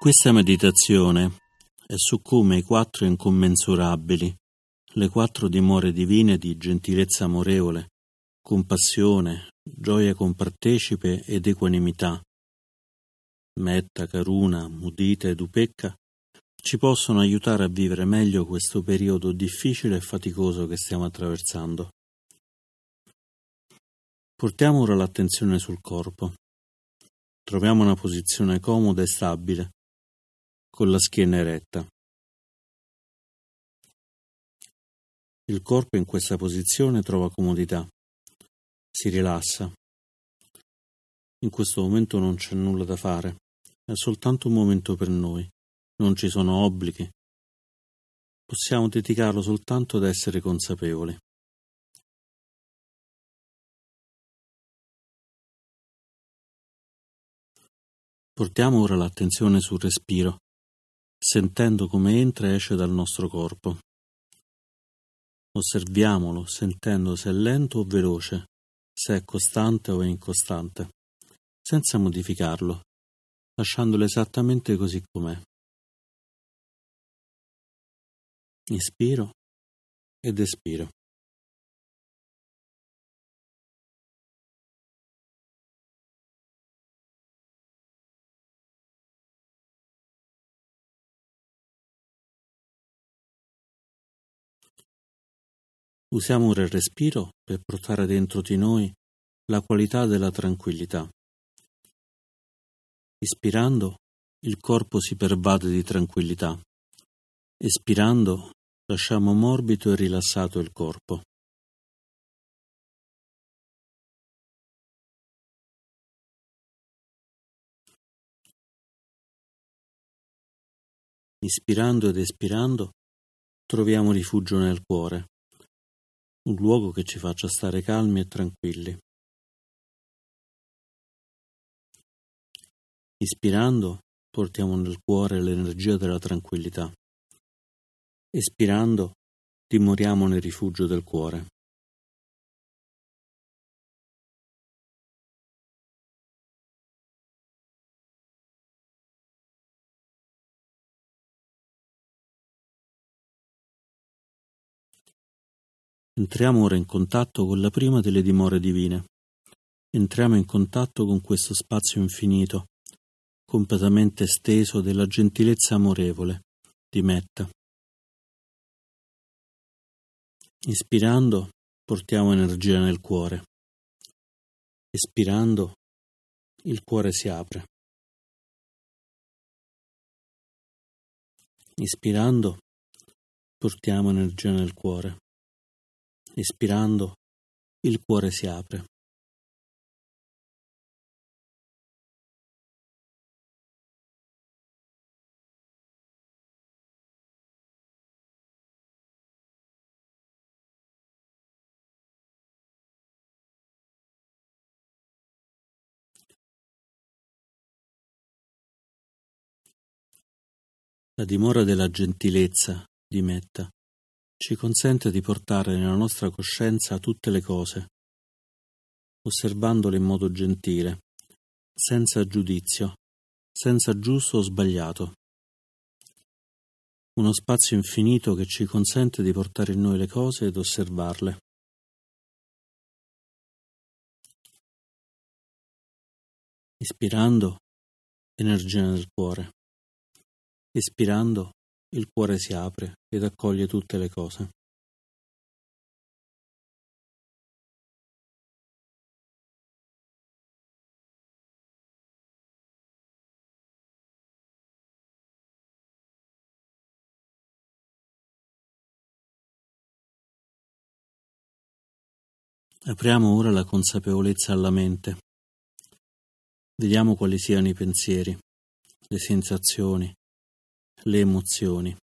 Questa meditazione è su come i quattro incommensurabili, le quattro dimore divine di gentilezza amorevole, compassione, gioia compartecipe ed equanimità, metta, caruna, mudita ed upecca, ci possono aiutare a vivere meglio questo periodo difficile e faticoso che stiamo attraversando. Portiamo ora l'attenzione sul corpo. Troviamo una posizione comoda e stabile, con la schiena eretta. Il corpo in questa posizione trova comodità, si rilassa. In questo momento non c'è nulla da fare, è soltanto un momento per noi, non ci sono obblighi. Possiamo dedicarlo soltanto ad essere consapevoli. Portiamo ora l'attenzione sul respiro, sentendo come entra e esce dal nostro corpo. Osserviamolo, sentendo se è lento o veloce, se è costante o incostante, senza modificarlo, lasciandolo esattamente così com'è. Ispiro ed espiro. Usiamo ora il respiro per portare dentro di noi la qualità della tranquillità. Ispirando, il corpo si pervade di tranquillità. Espirando, lasciamo morbido e rilassato il corpo. Ispirando ed espirando, troviamo rifugio nel cuore un luogo che ci faccia stare calmi e tranquilli. Ispirando portiamo nel cuore l'energia della tranquillità. Espirando dimoriamo nel rifugio del cuore. Entriamo ora in contatto con la prima delle dimore divine. Entriamo in contatto con questo spazio infinito, completamente esteso della gentilezza amorevole di Metta. Ispirando portiamo energia nel cuore. Espirando il cuore si apre. Ispirando portiamo energia nel cuore. Espirando, il cuore si apre. La dimora della gentilezza di Metta ci consente di portare nella nostra coscienza tutte le cose, osservandole in modo gentile, senza giudizio, senza giusto o sbagliato. Uno spazio infinito che ci consente di portare in noi le cose ed osservarle. Ispirando, energia nel cuore. Espirando, il cuore si apre ed accoglie tutte le cose. Apriamo ora la consapevolezza alla mente. Vediamo quali siano i pensieri, le sensazioni, le emozioni.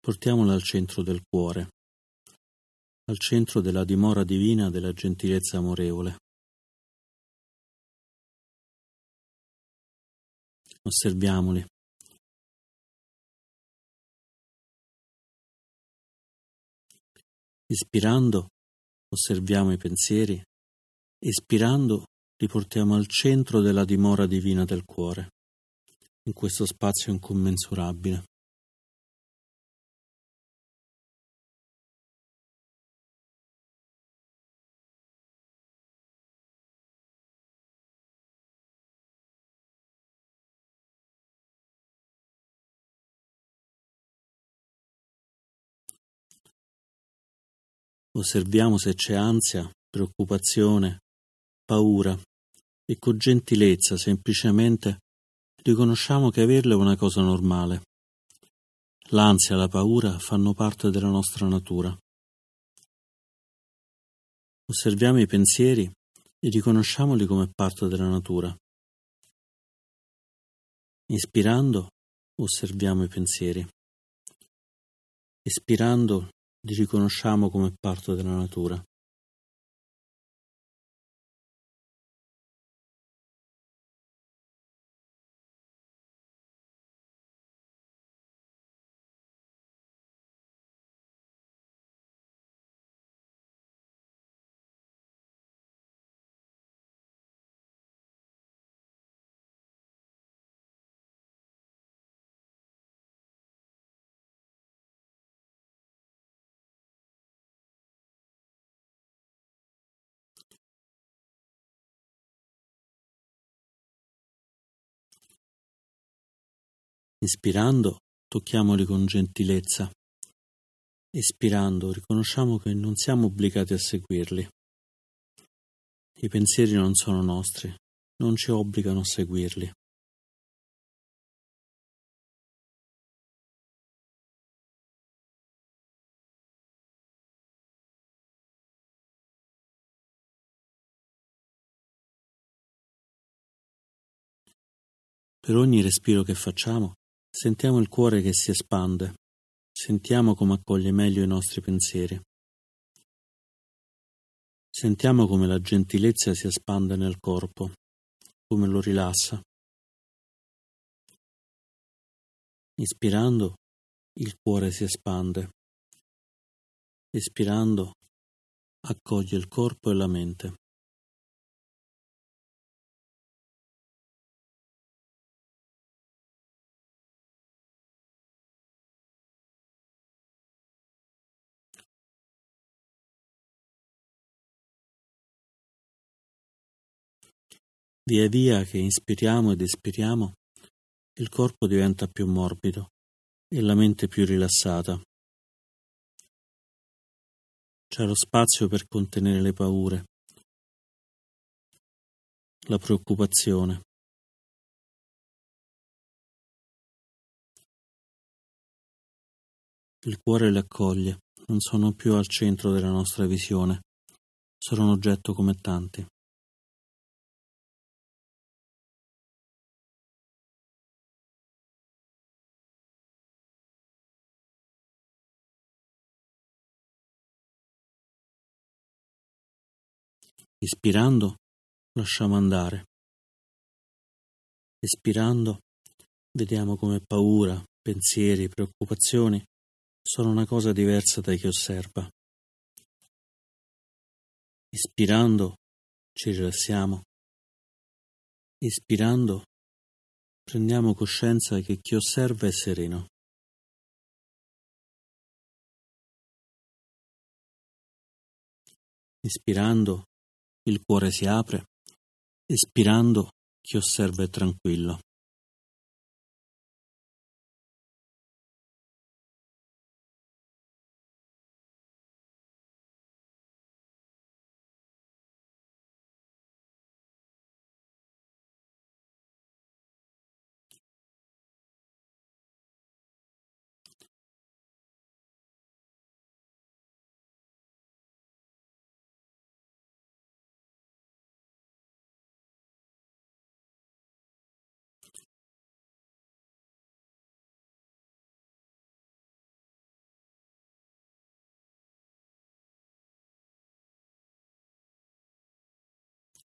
Portiamole al centro del cuore, al centro della dimora divina della gentilezza amorevole. Osserviamoli. Ispirando osserviamo i pensieri, espirando li portiamo al centro della dimora divina del cuore in questo spazio incommensurabile. Osserviamo se c'è ansia, preoccupazione, paura e con gentilezza semplicemente riconosciamo che averle è una cosa normale. L'ansia e la paura fanno parte della nostra natura. Osserviamo i pensieri e riconosciamoli come parte della natura. Ispirando, osserviamo i pensieri. Espirando, li riconosciamo come parte della natura. Inspirando, tocchiamoli con gentilezza. Espirando, riconosciamo che non siamo obbligati a seguirli. I pensieri non sono nostri, non ci obbligano a seguirli. Per ogni respiro che facciamo, Sentiamo il cuore che si espande, sentiamo come accoglie meglio i nostri pensieri. Sentiamo come la gentilezza si espande nel corpo, come lo rilassa. Ispirando, il cuore si espande. Espirando, accoglie il corpo e la mente. Via via che inspiriamo ed espiriamo, il corpo diventa più morbido e la mente più rilassata. C'è lo spazio per contenere le paure, la preoccupazione. Il cuore le accoglie, non sono più al centro della nostra visione, sono un oggetto come tanti. Ispirando, lasciamo andare. Espirando, vediamo come paura, pensieri, preoccupazioni sono una cosa diversa da chi osserva. Ispirando, ci rilassiamo. Ispirando, prendiamo coscienza che chi osserva è sereno. Ispirando, il cuore si apre, espirando chi osserva è tranquillo.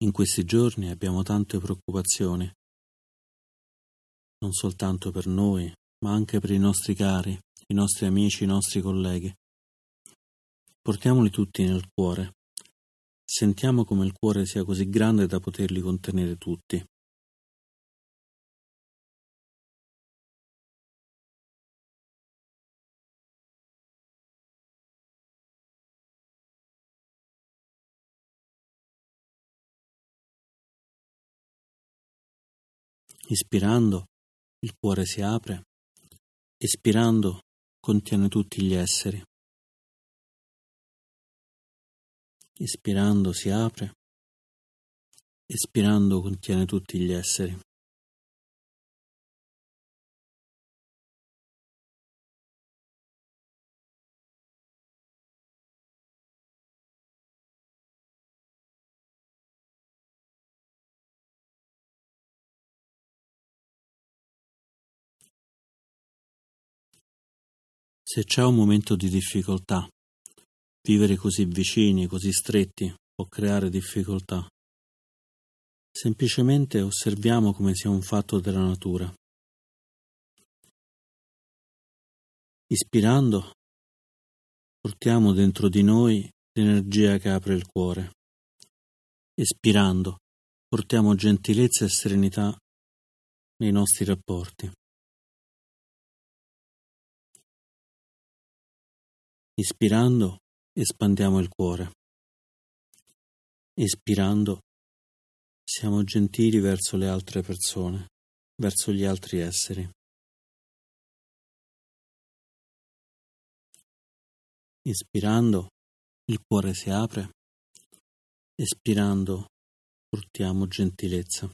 In questi giorni abbiamo tante preoccupazioni, non soltanto per noi, ma anche per i nostri cari, i nostri amici, i nostri colleghi. Portiamoli tutti nel cuore. Sentiamo come il cuore sia così grande da poterli contenere tutti. Ispirando, il cuore si apre, espirando, contiene tutti gli esseri. Ispirando si apre, espirando contiene tutti gli esseri. Se c'è un momento di difficoltà, vivere così vicini, così stretti, può creare difficoltà. Semplicemente osserviamo come sia un fatto della natura. Ispirando, portiamo dentro di noi l'energia che apre il cuore. Espirando, portiamo gentilezza e serenità nei nostri rapporti. Ispirando, espandiamo il cuore. Espirando, siamo gentili verso le altre persone, verso gli altri esseri. Ispirando, il cuore si apre. Espirando, portiamo gentilezza.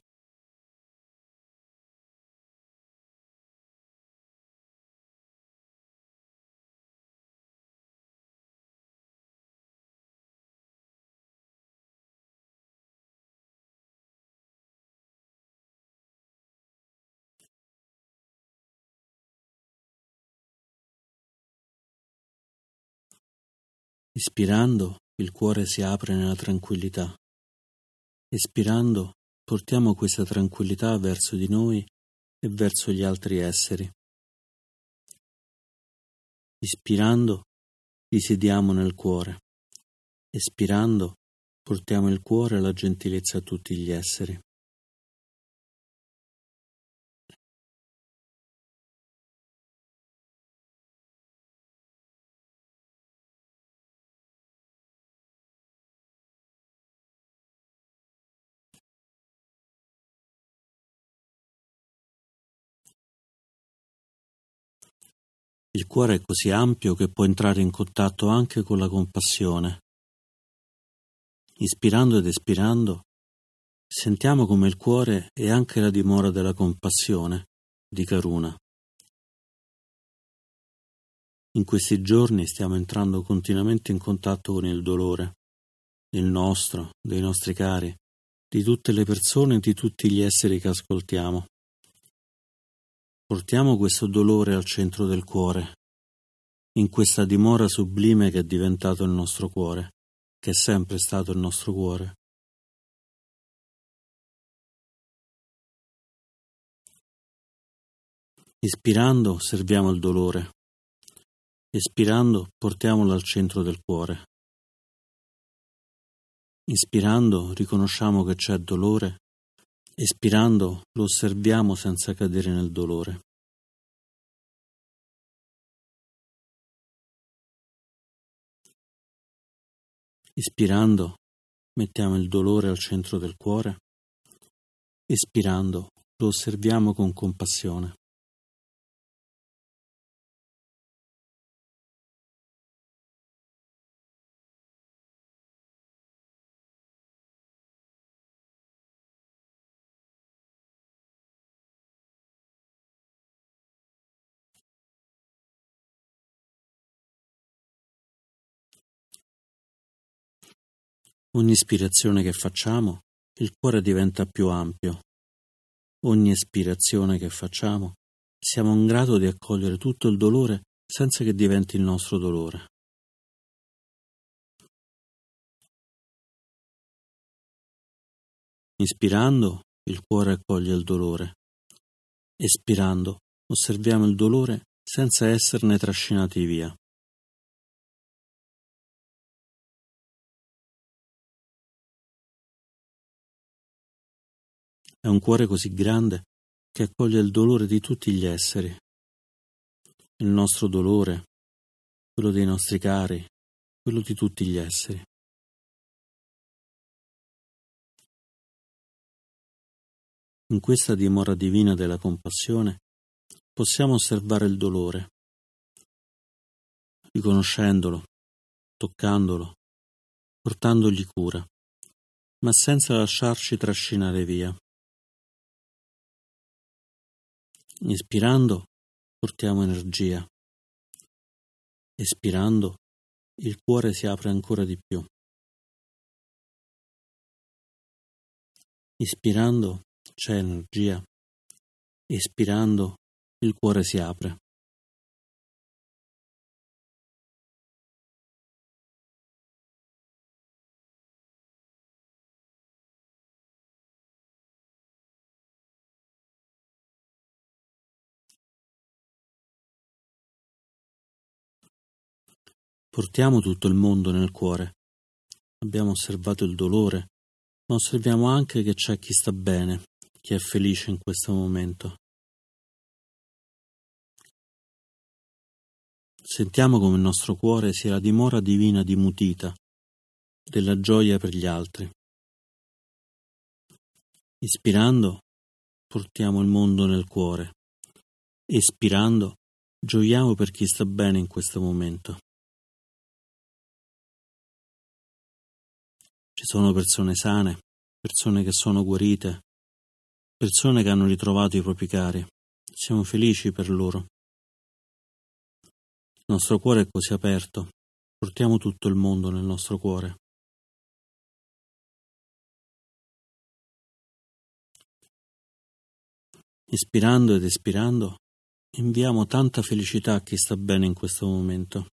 Ispirando, il cuore si apre nella tranquillità. Espirando, portiamo questa tranquillità verso di noi e verso gli altri esseri. Ispirando, risiediamo nel cuore. Espirando, portiamo il cuore e la gentilezza a tutti gli esseri. Il cuore è così ampio che può entrare in contatto anche con la compassione. Ispirando ed espirando, sentiamo come il cuore è anche la dimora della compassione, di Karuna. In questi giorni stiamo entrando continuamente in contatto con il dolore, il nostro, dei nostri cari, di tutte le persone e di tutti gli esseri che ascoltiamo. Portiamo questo dolore al centro del cuore, in questa dimora sublime che è diventato il nostro cuore, che è sempre stato il nostro cuore. Ispirando osserviamo il dolore, espirando portiamolo al centro del cuore. Ispirando riconosciamo che c'è dolore Espirando lo osserviamo senza cadere nel dolore. Ispirando mettiamo il dolore al centro del cuore. Espirando lo osserviamo con compassione. Ogni ispirazione che facciamo, il cuore diventa più ampio. Ogni espirazione che facciamo, siamo in grado di accogliere tutto il dolore senza che diventi il nostro dolore. Ispirando, il cuore accoglie il dolore. Espirando, osserviamo il dolore senza esserne trascinati via. È un cuore così grande che accoglie il dolore di tutti gli esseri. Il nostro dolore, quello dei nostri cari, quello di tutti gli esseri. In questa dimora divina della compassione possiamo osservare il dolore, riconoscendolo, toccandolo, portandogli cura, ma senza lasciarci trascinare via. Inspirando portiamo energia, espirando il cuore si apre ancora di più. Ispirando c'è energia, espirando il cuore si apre. Portiamo tutto il mondo nel cuore. Abbiamo osservato il dolore, ma osserviamo anche che c'è chi sta bene, chi è felice in questo momento. Sentiamo come il nostro cuore sia la dimora divina di Mutita, della gioia per gli altri. Ispirando, portiamo il mondo nel cuore. Espirando, gioiamo per chi sta bene in questo momento. Ci sono persone sane, persone che sono guarite, persone che hanno ritrovato i propri cari. Siamo felici per loro. Il nostro cuore è così aperto, portiamo tutto il mondo nel nostro cuore. Ispirando ed espirando, inviamo tanta felicità a chi sta bene in questo momento.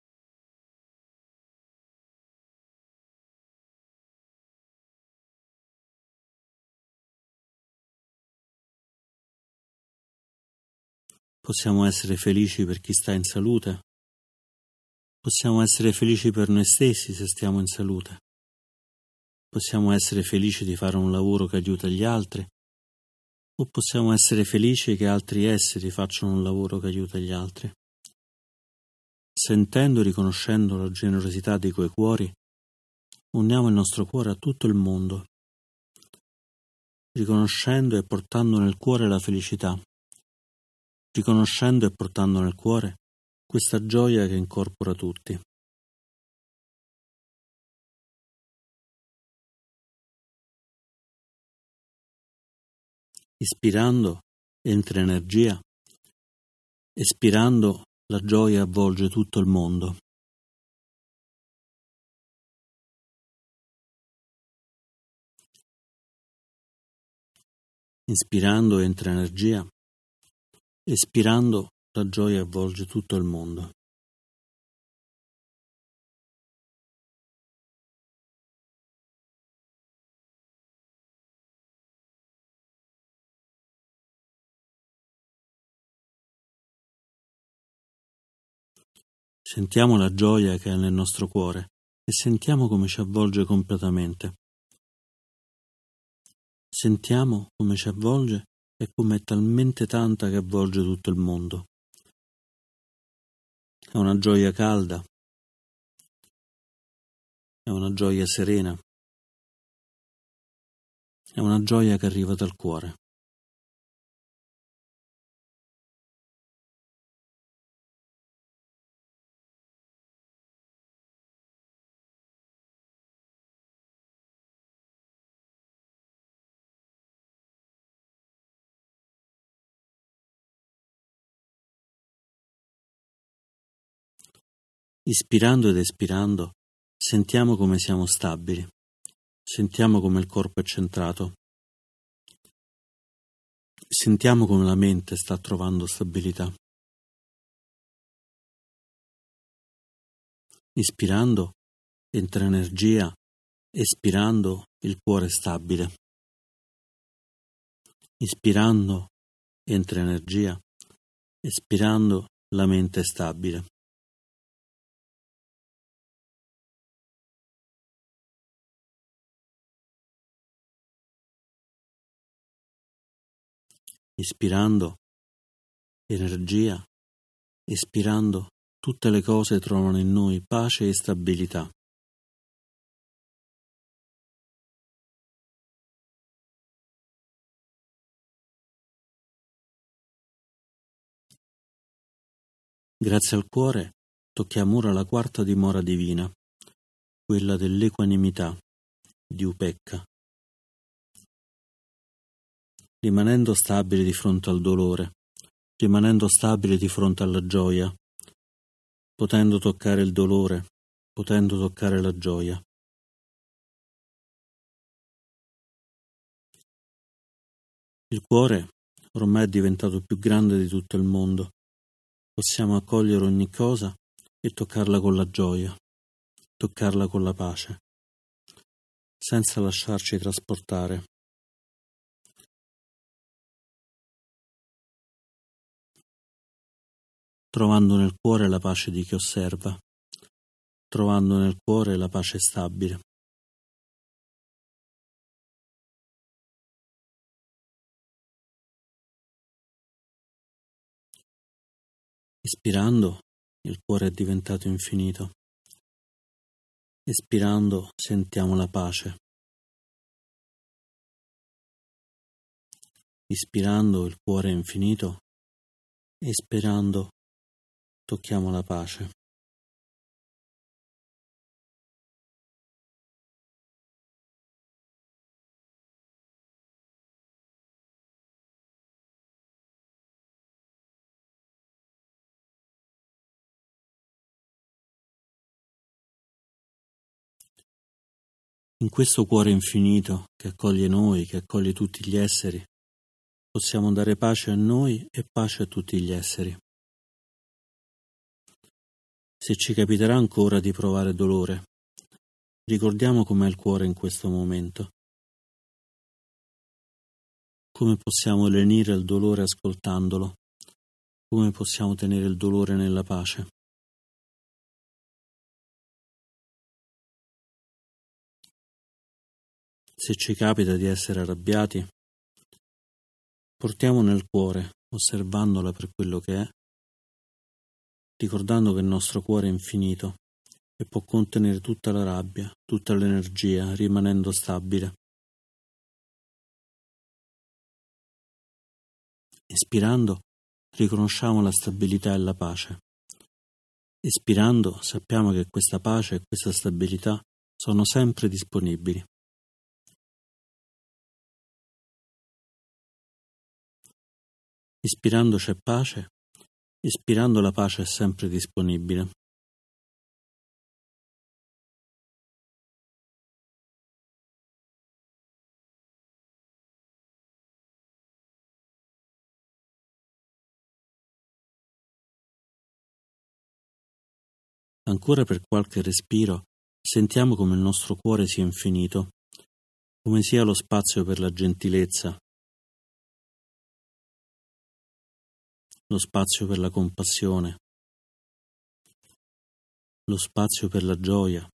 Possiamo essere felici per chi sta in salute. Possiamo essere felici per noi stessi se stiamo in salute. Possiamo essere felici di fare un lavoro che aiuta gli altri. O possiamo essere felici che altri esseri facciano un lavoro che aiuta gli altri. Sentendo e riconoscendo la generosità di quei cuori, uniamo il nostro cuore a tutto il mondo, riconoscendo e portando nel cuore la felicità riconoscendo e portando nel cuore questa gioia che incorpora tutti. Ispirando entra energia, espirando la gioia avvolge tutto il mondo. Inspirando entra energia, Espirando, la gioia avvolge tutto il mondo. Sentiamo la gioia che è nel nostro cuore e sentiamo come ci avvolge completamente. Sentiamo come ci avvolge e come è talmente tanta che avvolge tutto il mondo. È una gioia calda, è una gioia serena, è una gioia che arriva dal cuore. Ispirando ed espirando, sentiamo come siamo stabili, sentiamo come il corpo è centrato, sentiamo come la mente sta trovando stabilità. Ispirando entra energia, espirando il cuore è stabile. Ispirando entra energia, espirando la mente è stabile. ispirando energia, espirando tutte le cose trovano in noi pace e stabilità. Grazie al cuore tocchiamo ora la quarta dimora divina, quella dell'equanimità di Upecca, Rimanendo stabili di fronte al dolore, rimanendo stabili di fronte alla gioia, potendo toccare il dolore, potendo toccare la gioia. Il cuore ormai è diventato più grande di tutto il mondo. Possiamo accogliere ogni cosa e toccarla con la gioia, toccarla con la pace, senza lasciarci trasportare. Trovando nel cuore la pace di chi osserva, trovando nel cuore la pace stabile. Ispirando, il cuore è diventato infinito. Espirando, sentiamo la pace. Ispirando, il cuore è infinito. Espirando, tocchiamo la pace. In questo cuore infinito che accoglie noi, che accoglie tutti gli esseri, possiamo dare pace a noi e pace a tutti gli esseri. Se ci capiterà ancora di provare dolore, ricordiamo com'è il cuore in questo momento. Come possiamo lenire il dolore ascoltandolo? Come possiamo tenere il dolore nella pace? Se ci capita di essere arrabbiati, portiamo nel cuore, osservandola per quello che è, ricordando che il nostro cuore è infinito e può contenere tutta la rabbia, tutta l'energia, rimanendo stabile. Espirando, riconosciamo la stabilità e la pace. Espirando, sappiamo che questa pace e questa stabilità sono sempre disponibili. Ispirando c'è pace Ispirando la pace è sempre disponibile. Ancora per qualche respiro sentiamo come il nostro cuore sia infinito, come sia lo spazio per la gentilezza, lo spazio per la compassione, lo spazio per la gioia,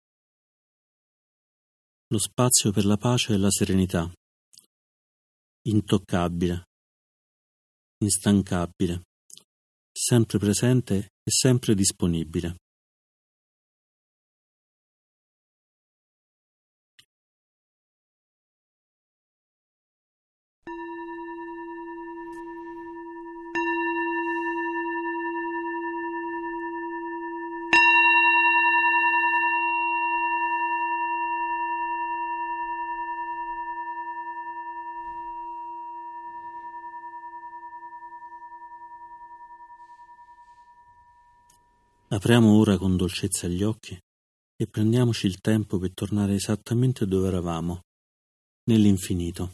lo spazio per la pace e la serenità, intoccabile, instancabile, sempre presente e sempre disponibile. Apriamo ora con dolcezza gli occhi e prendiamoci il tempo per tornare esattamente dove eravamo, nell'infinito.